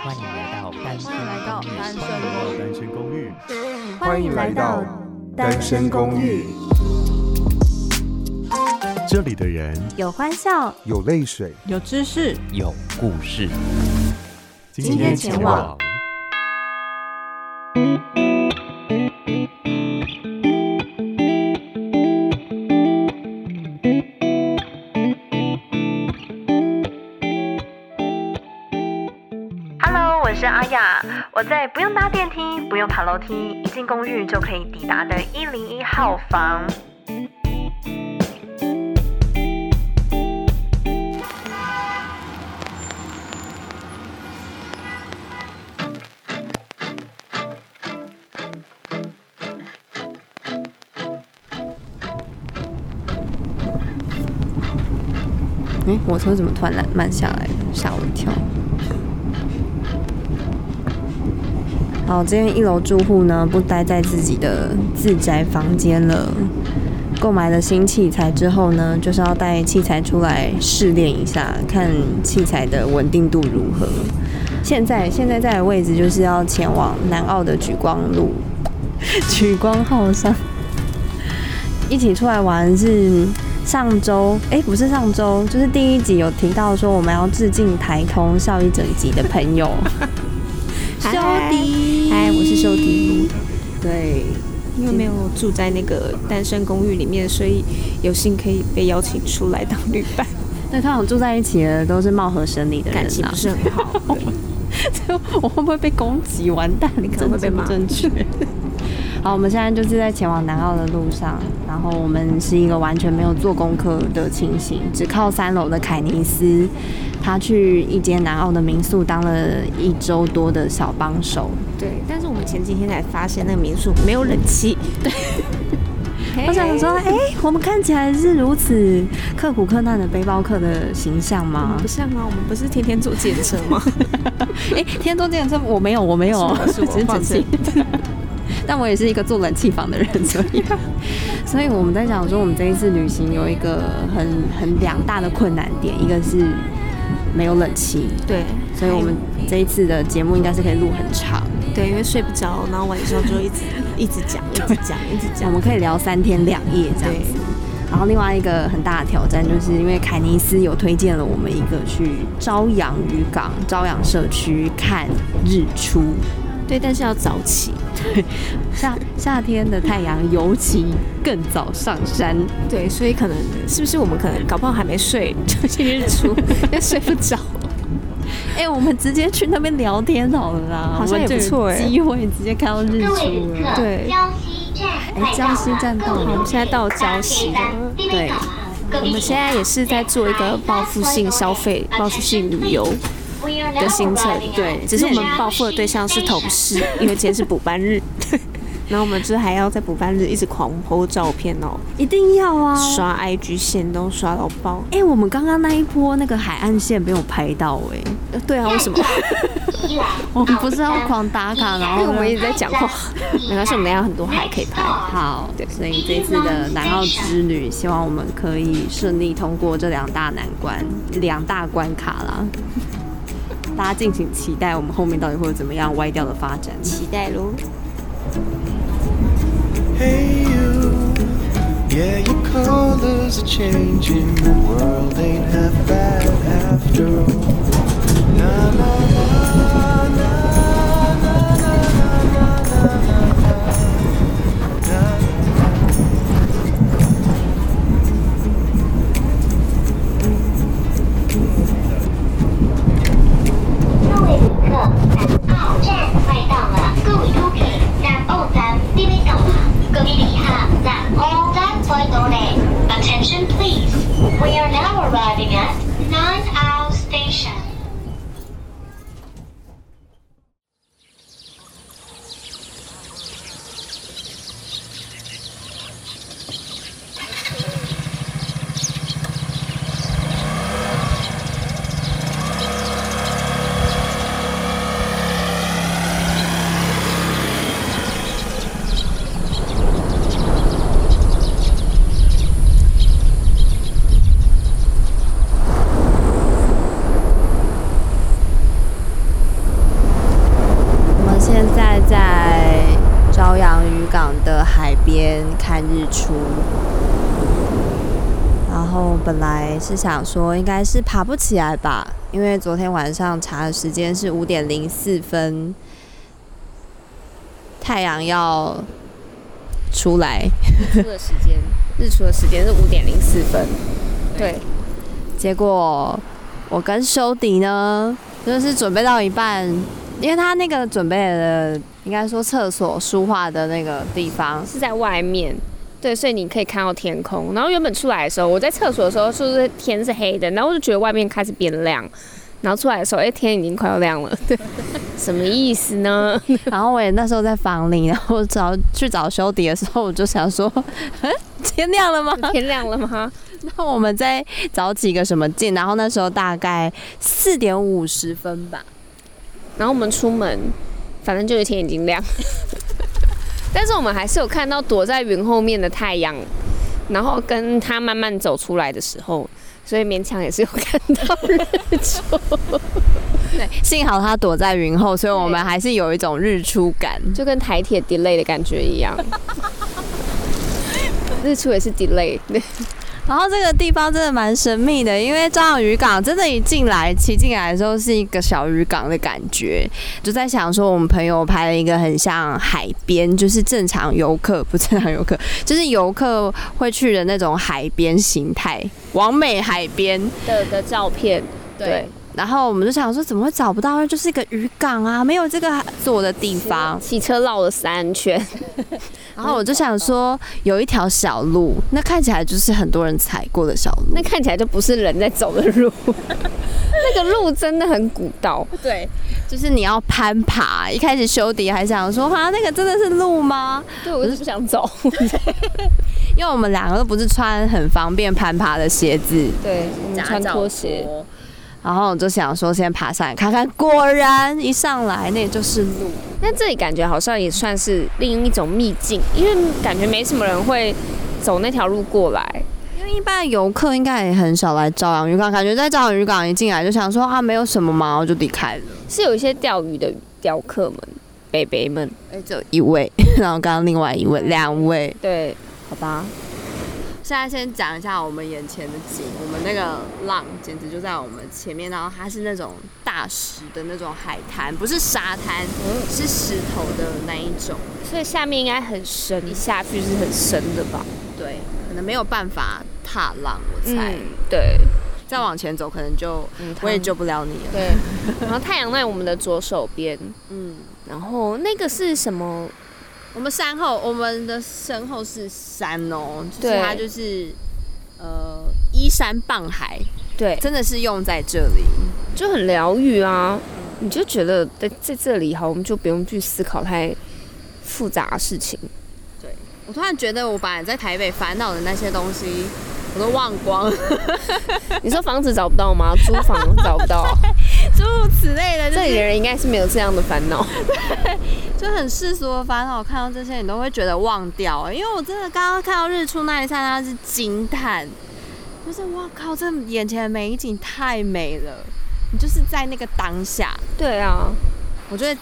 欢迎来到单身公寓。欢迎来到单身公寓。这里的人有欢笑，有泪水，有知识，有故事。今天前往。在不用搭电梯、不用爬楼梯，一进公寓就可以抵达的一零一号房。哎，火车怎么突然慢下来？吓我一跳。好，这边一楼住户呢，不待在自己的自宅房间了。购买了新器材之后呢，就是要带器材出来试练一下，看器材的稳定度如何。现在现在在的位置就是要前往南澳的举光路，莒光号上。一起出来玩是上周，哎，不是上周，就是第一集有提到说我们要致敬台通笑一整集的朋友。修迪，嗨，我是修迪。对，因为没有住在那个单身公寓里面，所以有幸可以被邀请出来当旅伴。那他们住在一起的都是貌合神离的人，啊，感情不是很好。我会不会被攻击？完蛋，你可能会被骂。正确。好，我们现在就是在前往南澳的路上，然后我们是一个完全没有做功课的情形，只靠三楼的凯尼斯。他去一间南澳的民宿当了一周多的小帮手。对，但是我们前几天才发现那个民宿没有冷气。对，我想说，哎、欸，我们看起来是如此刻苦克难的背包客的形象吗？不像啊，我们不是天天坐计程车吗？哎、欸，天天坐计程车我没有，我没有，是我 只是整气。但我也是一个坐冷气房的人，所以，所以我们在讲说，我们这一次旅行有一个很很两大的困难点，一个是。没有冷气，对，所以我们这一次的节目应该是可以录很长，对，因为睡不着，然后晚上就一直 一直讲，一直讲，一直讲，我们可以聊三天两夜这样子。然后另外一个很大的挑战，就是因为凯尼斯有推荐了我们一个去朝阳渔港、朝阳社区看日出。对，但是要早起。对，夏夏天的太阳尤其更早上山。对，所以可能是不是我们可能搞不好还没睡就去日出，也睡不着。哎、欸，我们直接去那边聊天好了啦，好像也不错哎，机会直接看到日出了。对，哎，礁溪站到了，我们现在到礁溪了。对，我们现在也是在做一个报复性消费、报复性旅游。的行程，对，只是我们报复的对象是同事，因为今天是补班日，对，然后我们就还要在补班日一直狂 po 照片哦，一定要啊，刷 IG 线都刷到爆。哎、欸，我们刚刚那一波那个海岸线没有拍到哎、欸，对啊，为什么？我们不是要狂打卡，然后我们一直在讲话，没关系，我们还有很多海可以拍。好，对，所以这一次的南澳之旅，希望我们可以顺利通过这两大难关，两大关卡啦。大家敬请期待我们后面到底会有怎么样歪掉的发展期待喽 hey you yeah your colors are changing the world ain't had bad after all 本来是想说应该是爬不起来吧，因为昨天晚上查的时间是五点零四分，太阳要出来。日出的时间，日出的时间是五点零四分。对，结果我跟修迪呢，就是准备到一半，因为他那个准备的应该说厕所书画的那个地方是在外面。对，所以你可以看到天空。然后原本出来的时候，我在厕所的时候，是不是天是黑的？然后我就觉得外面开始变亮。然后出来的时候，哎，天已经快要亮了。对，什么意思呢？然后我也那时候在房里，然后找去找修迪的时候，我就想说，天亮了吗？天亮了吗？那我们再找几个什么镜？然后那时候大概四点五十分吧。然后我们出门，反正就是天已经亮。但是我们还是有看到躲在云后面的太阳，然后跟他慢慢走出来的时候，所以勉强也是有看到日出。对，幸好他躲在云后，所以我们还是有一种日出感，就跟台铁 delay 的感觉一样。日出也是 delay。然后这个地方真的蛮神秘的，因为朝阳渔港真的，一进来骑进来的时候是一个小渔港的感觉，就在想说我们朋友拍了一个很像海边，就是正常游客不正常游客，就是游客会去的那种海边形态，完美海边的的照片，对。对然后我们就想说，怎么会找不到？就是一个渔港啊，没有这个坐的地方。骑车绕了三圈，然后我就想说，有一条小路，那看起来就是很多人踩过的小路，那看起来就不是人在走的路。那个路真的很古道，对，就是你要攀爬。一开始修迪还想说，哈，那个真的是路吗？对，我就是不想走，因为我们两个都不是穿很方便攀爬的鞋子，对，我们穿拖鞋。然后我就想说，先爬上来看看。果然一上来，那就是路。那这里感觉好像也算是另一种秘境，因为感觉没什么人会走那条路过来。因为一般游客应该也很少来朝阳渔港，感觉在朝阳渔港一进来就想说啊，没有什么嘛，就离开了。是有一些钓鱼的钓客们、北北们，哎，只有一位，然后刚刚另外一位，两位，对，好吧。现在先讲一下我们眼前的景，我们那个浪简直就在我们前面，然后它是那种大石的那种海滩，不是沙滩，嗯，是石头的那一种，所以下面应该很深，一下去是很深的吧？对，可能没有办法踏浪，我猜。嗯，对，再往前走可能就我也救不了你了。对，然后太阳在我们的左手边，嗯，然后那个是什么？我们山后，我们的身后是山哦，就是它就是呃依山傍海，对，真的是用在这里就很疗愈啊，你就觉得在在这里好，我们就不用去思考太复杂的事情。对，我突然觉得我本来在台北烦恼的那些东西。我都忘光了，你说房子找不到吗？租房找不到，诸如此类的。这里的人应该是没有这样的烦恼，就很世俗的烦恼。看到这些，你都会觉得忘掉。因为我真的刚刚看到日出那一刹那是惊叹，就是哇靠，这眼前的美景太美了。你就是在那个当下。对啊，我觉得。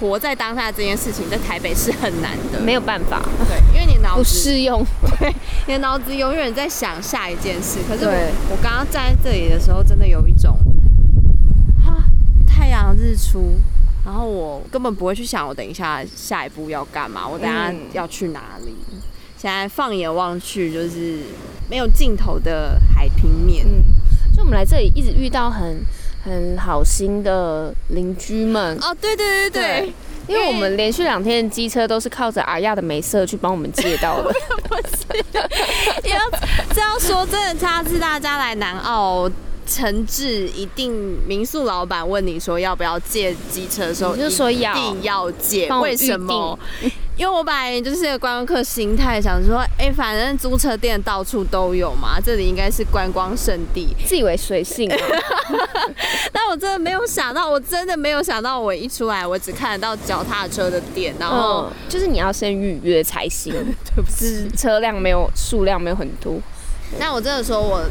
活在当下这件事情，在台北是很难的，没有办法。对，因为你不适用，对，你的脑子永远在想下一件事。可是我我刚刚站在这里的时候，真的有一种，啊，太阳日出，然后我根本不会去想我等一下下一步要干嘛，我等下要去哪里。嗯、现在放眼望去，就是没有尽头的海平面。嗯，就我们来这里一直遇到很。很好心的邻居们哦，对对对对，对，因为我们连续两天的机车都是靠着阿亚的美色去帮我们借到的。不是，要这样说真的，下次大家来南澳，诚挚一定民宿老板问你说要不要借机车的时候，你就说要，一定要借，为什么？因为我本来就是个观光客心态，想说，哎、欸，反正租车店到处都有嘛，这里应该是观光圣地，自以为随性。但 我真的没有想到，我真的没有想到，我一出来，我只看得到脚踏车的店，然后、嗯、就是你要先预约才行，对不是车辆没有数量没有很多。那我真的说，我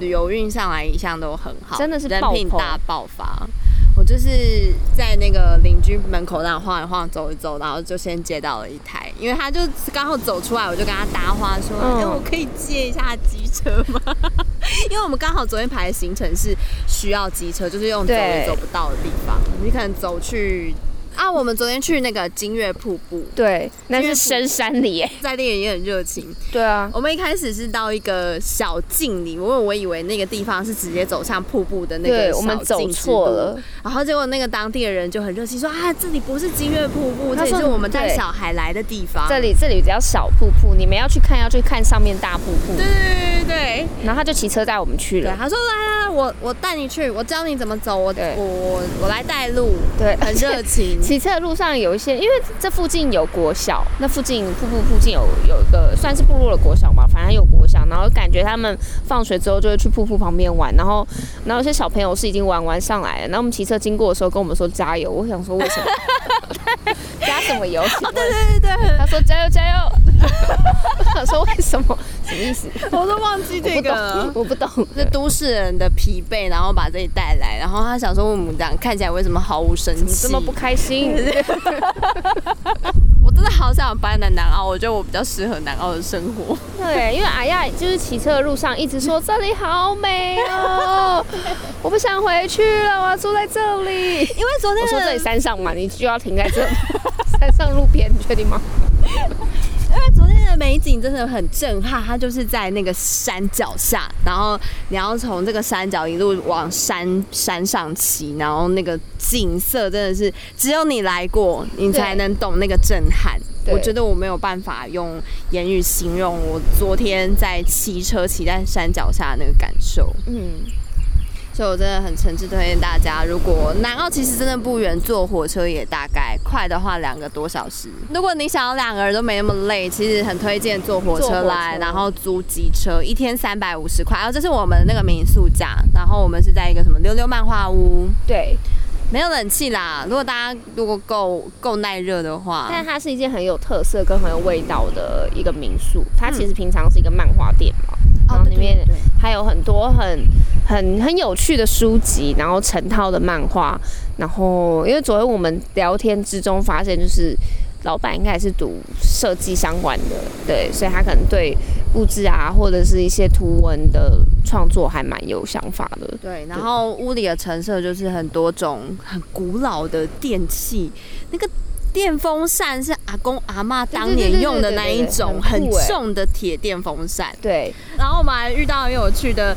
旅游运上来一向都很好，真的是人品大爆发。我就是在那个邻居门口那晃一晃、走一走，然后就先接到了一台，因为他就刚好走出来，我就跟他搭话说：“哎、嗯，我可以借一下机车吗？” 因为我们刚好昨天排的行程是需要机车，就是用走也走不到的地方，你可能走去。啊，我们昨天去那个金月瀑布，对，那是深山里，在地人也很热情。对啊，我们一开始是到一个小径里，因为我以为那个地方是直接走向瀑布的那个小径，我们走错了。然后结果那个当地的人就很热情说啊，这里不是金月瀑布，这里是我们带小孩来的地方。这里这里比较小瀑布，你们要去看要去看上面大瀑布。对对对对。然后他就骑车带我们去了。他说来来来，我我带你去，我教你怎么走，我我我我来带路。对，很热情。骑车的路上有一些，因为这附近有国小，那附近瀑布附近有有一个算是部落的国小嘛，反正有国小，然后感觉他们放学之后就会去瀑布旁边玩，然后然后有些小朋友是已经玩完上来了，然后我们骑车经过的时候跟我们说加油，我想说为什么？加什么油？哦，对对对对，他说加油加油，我想说为什么什么意思？我都忘记这个了，我不懂，这都市人的疲惫，然后把这里带来，然后他想说我们这样看起来为什么毫无生气，这么不开心？我真的好想搬来南澳，我觉得我比较适合南澳的生活。对，因为阿亚就是骑车的路上一直说这里好美哦，我不想回去了，我要住在这里。因为昨天我说这里山上嘛，你就要停在这里 山上路边，你确定吗？因为昨天的美景真的很震撼，它就是在那个山脚下，然后你要从这个山脚一路往山山上骑，然后那个景色真的是只有你来过，你才能懂那个震撼。我觉得我没有办法用言语形容我昨天在骑车骑在山脚下的那个感受。嗯。所以我真的很诚挚推荐大家，如果南澳其实真的不远，坐火车也大概快的话两个多小时。如果你想要两个人都没那么累，其实很推荐坐火车来，然后租机车，一天三百五十块。然后这是我们的那个民宿价，然后我们是在一个什么溜溜漫画屋，对，没有冷气啦。如果大家如果够够耐热的话，但它是一件很有特色跟很有味道的一个民宿。它其实平常是一个漫画店嘛。然后里面还有很多很很很有趣的书籍，然后成套的漫画，然后因为昨天我们聊天之中发现，就是老板应该也是读设计相关的，对，所以他可能对布置啊或者是一些图文的创作还蛮有想法的。对，然后屋里的陈设就是很多种很古老的电器，那个。电风扇是阿公阿妈当年用的那一种很重的铁电风扇。对，然后我们还遇到很有趣的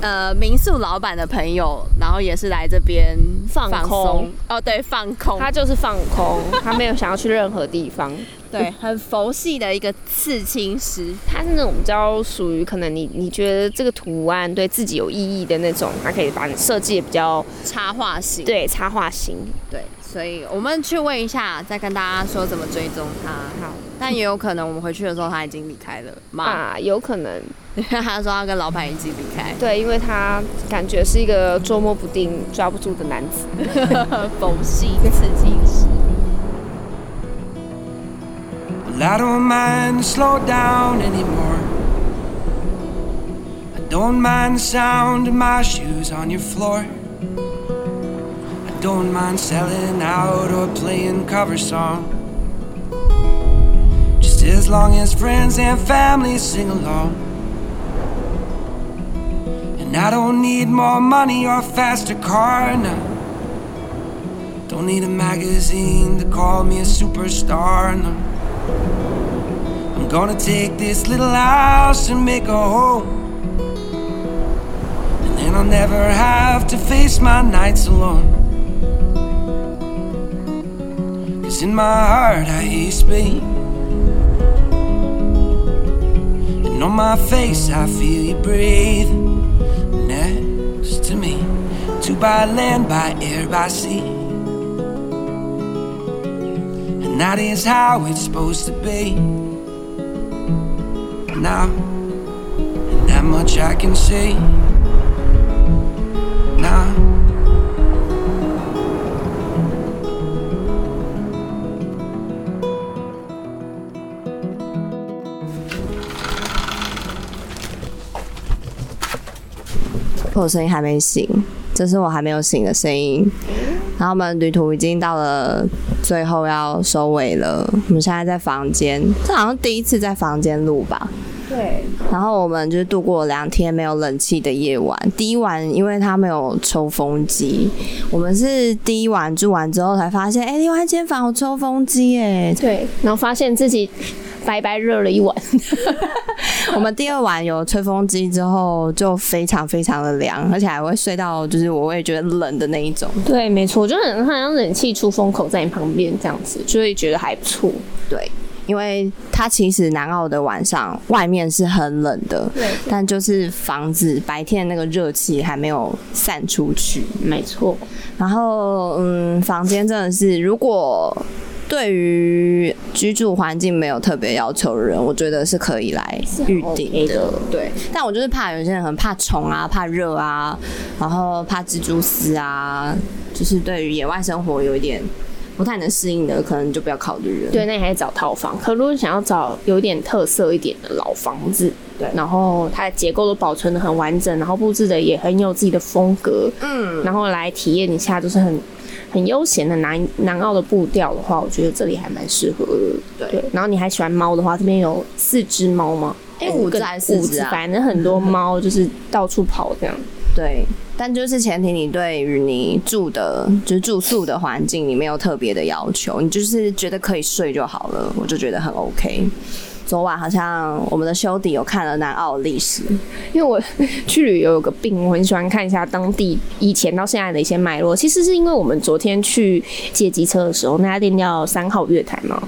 呃民宿老板的朋友，然后也是来这边放空。哦，对，放空，他就是放空，他没有想要去任何地方。对，很佛系的一个刺青师，他是那种比较属于可能你你觉得这个图案对自己有意义的那种，他可以把你设计的比较插画型。对，插画型，对。所以我们去问一下，再跟大家说怎么追踪他。好，但也有可能我们回去的时候他已经离开了嘛？啊，有可能，他说他跟老板一起离开。对，因为他感觉是一个捉摸不定、抓不住的男子，佛系刺激师。I don't mind selling out or playing cover song. Just as long as friends and family sing along. And I don't need more money or faster car now. Don't need a magazine to call me a superstar. now. I'm gonna take this little house and make a home. And then I'll never have to face my nights alone. Cause in my heart I hear you speak And on my face I feel you breathe. Next to me Two by land, by air, by sea. And that is how it's supposed to be. Now And that much I can see. Now 我声音还没醒，这是我还没有醒的声音。然后我们旅途已经到了最后要收尾了，我们现在在房间，这好像第一次在房间录吧？对。然后我们就是度过两天没有冷气的夜晚。第一晚因为它没有抽风机，我们是第一晚住完之后才发现，哎，另外一间房有抽风机哎。对。然后发现自己白白热了一晚。我们第二晚有吹风机之后，就非常非常的凉，而且还会睡到就是我会觉得冷的那一种。对，没错，就很好像冷气出风口在你旁边这样子，就会觉得还不错。对。因为它其实南澳的晚上外面是很冷的，对，但就是房子白天那个热气还没有散出去，没错。然后，嗯，房间真的是，如果对于居住环境没有特别要求的人，我觉得是可以来预定的，的。对，但我就是怕有些人很怕虫啊，怕热啊，然后怕蜘蛛丝啊，就是对于野外生活有一点。不太能适应的，可能就不要考虑了。对，那你还是找套房。可如果想要找有点特色一点的老房子，对，然后它的结构都保存的很完整，然后布置的也很有自己的风格，嗯，然后来体验一下就是很很悠闲的南南澳的步调的话，我觉得这里还蛮适合的。对，然后你还喜欢猫的话，这边有四只猫吗？哎、欸，五只还是四只啊？反正很多猫就是到处跑这样。对。但就是前提，你对于你住的，就是住宿的环境，你没有特别的要求，你就是觉得可以睡就好了，我就觉得很 OK。昨晚好像我们的修弟有看了南澳的历史，因为我 去旅游有个病，我很喜欢看一下当地以前到现在的一些脉络。其实是因为我们昨天去借机车的时候，那家店叫三号月台嘛。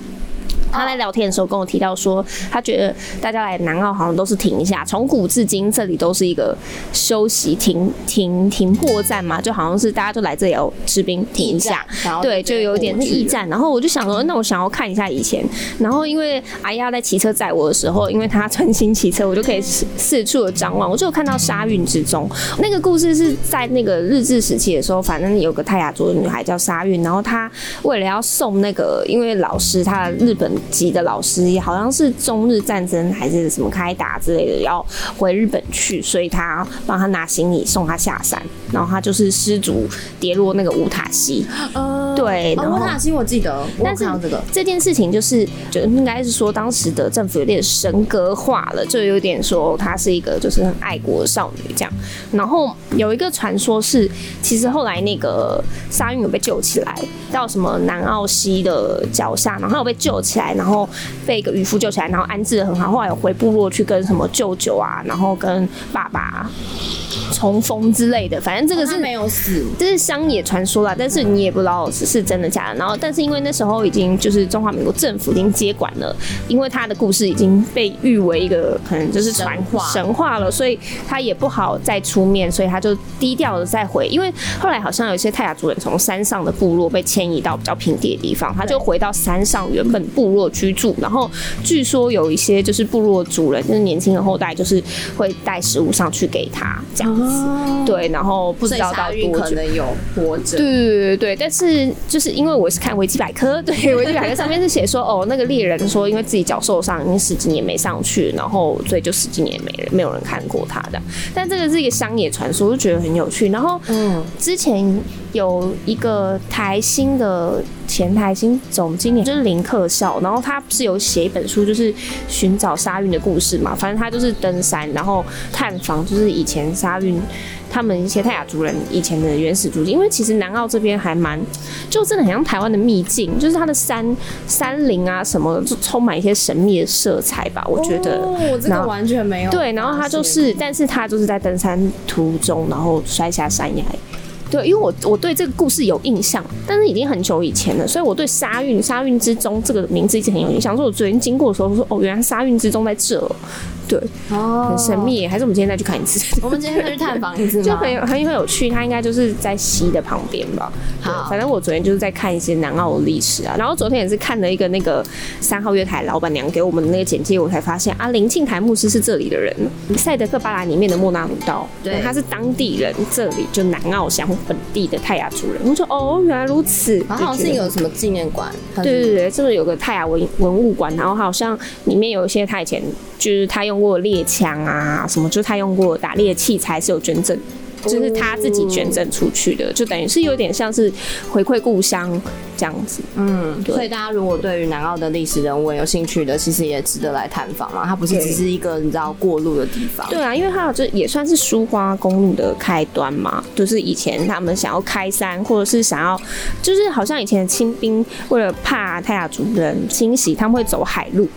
他在聊天的时候跟我提到说，他觉得大家来南澳好像都是停一下，从古至今这里都是一个休息停停停泊站嘛，就好像是大家就来这里要吃冰停一下，对，就有点驿站。然后我就想说，那我想要看一下以前。然后因为阿亚在骑车载我的时候，因为他专心骑车，我就可以四四处的张望。我就有看到沙运之中那个故事是在那个日治时期的时候，反正有个泰雅族的女孩叫沙运，然后她为了要送那个，因为老师他的日本。级的老师也好像是中日战争还是什么开打之类的，要回日本去，所以他帮他拿行李送他下山，然后他就是失足跌落那个乌塔溪。呃，对，乌塔溪我记得，但是这个这件事情就是，就应该是说当时的政府有点神格化了，就有点说她是一个就是很爱国的少女这样。然后有一个传说是，其实后来那个沙运有被救起来，到什么南澳溪的脚下，然后有被救起来。然后被一个渔夫救起来，然后安置的很好。后来有回部落去跟什么舅舅啊，然后跟爸爸重逢之类的。反正这个是没有死，这是乡野传说啦。但是你也不知道是是真的假的。然后，但是因为那时候已经就是中华民国政府已经接管了，因为他的故事已经被誉为一个可能就是传话神话了，所以他也不好再出面，所以他就低调的再回。因为后来好像有一些泰雅族人从山上的部落被迁移到比较平地的地方，他就回到山上原本部落居住，然后据说有一些就是部落主人，就是年轻的后代，就是会带食物上去给他这样子，哦、对，然后不知道到多久可能有活着，对对对对，但是就是因为我是看维基百科，对，维基百科上面是写说，哦，那个猎人说因为自己脚受伤，已经十几年没上去，然后所以就十几年没人没有人看过他的，但这个是一个乡野传说，我就觉得很有趣。然后嗯，之前有一个台新的前台新总经理就是林克孝，然后。他不是有写一本书，就是寻找沙运的故事嘛？反正他就是登山，然后探访，就是以前沙运他们一些泰雅族人以前的原始足迹。因为其实南澳这边还蛮，就真的很像台湾的秘境，就是它的山山林啊什么，就充满一些神秘的色彩吧。我觉得，哦，我这个完全没有。对，然后他就是，但是他就是在登山途中，然后摔下山崖。对，因为我我对这个故事有印象，但是已经很久以前了，所以我对沙运沙运之中这个名字一直很有印象。所以我昨天经过的时候说，哦，原来沙运之中在这。对，哦，很神秘，还是我们今天再去看一次？我们今天再去探访一次，就很有很很有趣。它应该就是在溪的旁边吧。好，反正我昨天就是在看一些南澳的历史啊，然后昨天也是看了一个那个三号月台老板娘给我们的那个简介，我才发现啊，林庆台牧师是这里的人，赛德克巴莱里面的莫纳鲁道，对，他是当地人，这里就南澳乡本地的泰雅族人。我说哦，原来如此，好像是有什么纪念馆，对对对，这个有个泰雅文文物馆，然后好像里面有一些他以前就是他用。过猎枪啊，什么？就是他用过打猎器材是有捐赠，就是他自己捐赠出去的，就等于是有点像是回馈故乡这样子。嗯，对所以大家如果对于南澳的历史人物有兴趣的，其实也值得来探访嘛。它不是只是一个你知道过路的地方。对啊，因为它有这也算是苏花公路的开端嘛，就是以前他们想要开山，或者是想要，就是好像以前的清兵为了怕泰雅族人侵袭，他们会走海路，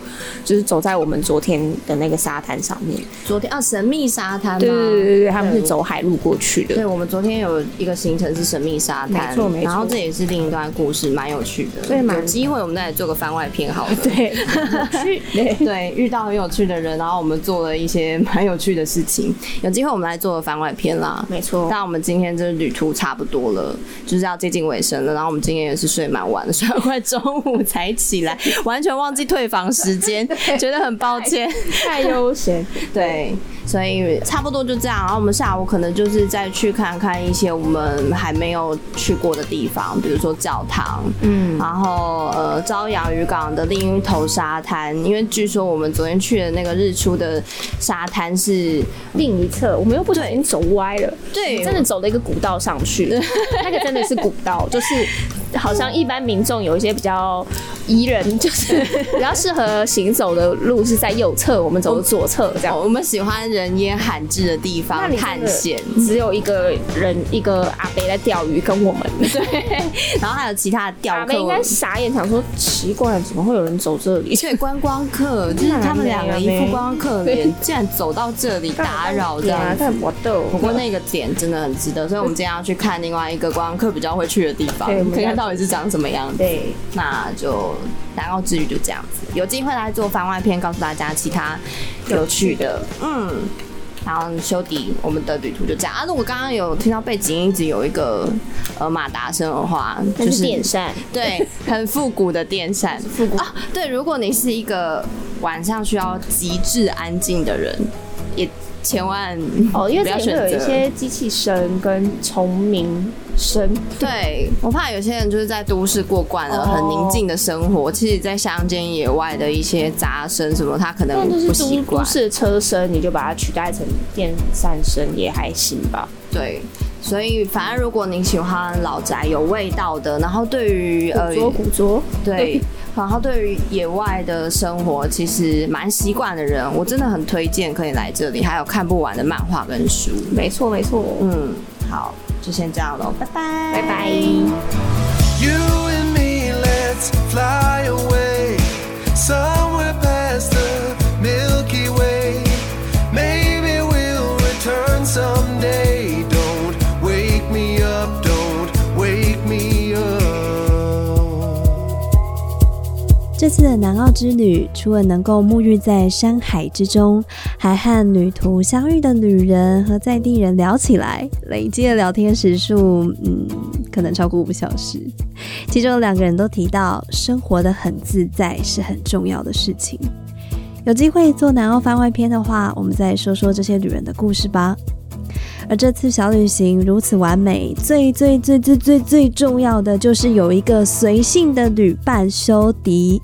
就是走在我们昨天的那个沙滩上面。昨天啊，神秘沙滩。对对对对，他们是走海路过去的。对，我们昨天有一个行程是神秘沙滩，没错没错。然后这也是另一段故事，蛮有趣的。对，有机会我们再来做个番外篇好了。对，去 对对，遇到很有趣的人，然后我们做了一些蛮有趣的事情。有机会我们来做个番外篇啦。没错。但我们今天这旅途差不多了，就是要接近尾声了。然后我们今天也是睡蛮晚的，睡到快中午才起来，完全忘记退房时间，觉得很抱歉。太悠闲。对，所以差不多就这样。然后我们下午可能就是再去看看一些我们还没有去过的地方，比如说教堂，嗯，然后呃，朝阳渔港的另一头沙滩，因为据说我们昨天去的那个日出的沙滩是另一侧，我们又不小心走歪了，对，真的走了一个古道上去，那个真的是古道，就是好像一般民众有一些比较宜人，就是 比较适合行走的路是在右侧，我们走的左侧这样。我们喜欢人烟罕至的地方探险，只有一个人，一个阿伯在钓鱼，跟我们 对，然后还有其他的钓客，阿伯应该傻眼，想说奇怪，怎么会有人走这里？对，观光客 就是他们两个一副观光客脸，竟然走到这里打扰这样子。不过那个点真的很值得，所以我们今天要去看另外一个观光客比较会去的地方，看看到底是长什么样子。对，那就南澳之旅就这样子，有机会来做番外篇，告诉大家其他有趣的，嗯。然后修迪，我们的旅途就这样啊。如果刚刚有听到背景一直有一个呃马达声的话，就是电扇，对，很复古的电扇，复古啊。对，如果你是一个晚上需要极致安静的人，也千万哦，因为这里会有一些机器声跟虫鸣声。对，我怕有些人就是在都市过惯了很宁静的生活，其实，在乡间野外的一些杂声什么，他可能不习惯。都市的车声，你就把它取代成电扇声也还行吧。对，所以反正如果你喜欢老宅有味道的，然后对于呃古着古着，对。然后对于野外的生活其实蛮习惯的人，我真的很推荐可以来这里，还有看不完的漫画跟书。没错没错，嗯，好，就先这样喽，拜拜，拜拜。You and me, let's fly away somewhere past the 这次的南澳之旅，除了能够沐浴在山海之中，还和旅途相遇的女人和在地人聊起来，累计的聊天时数，嗯，可能超过五小时。其中两个人都提到，生活的很自在是很重要的事情。有机会做南澳番外篇的话，我们再说说这些旅人的故事吧。而这次小旅行如此完美，最最最最最最重要的就是有一个随性的旅伴修迪。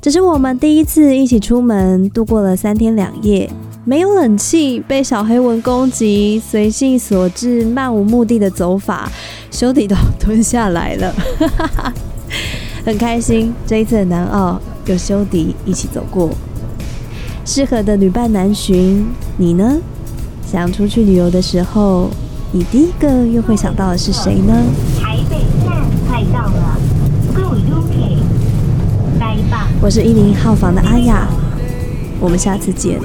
这是我们第一次一起出门，度过了三天两夜，没有冷气，被小黑蚊攻击，随性所致，漫无目的的走法，修迪都 吞下来了，很开心。这一次的南澳有修迪一起走过，适合的旅伴难寻，你呢？想出去旅游的时候，你第一个又会想到的是谁呢？台北站快到了，，Go UK，拜拜。我是一零号房的阿雅，我们下次见。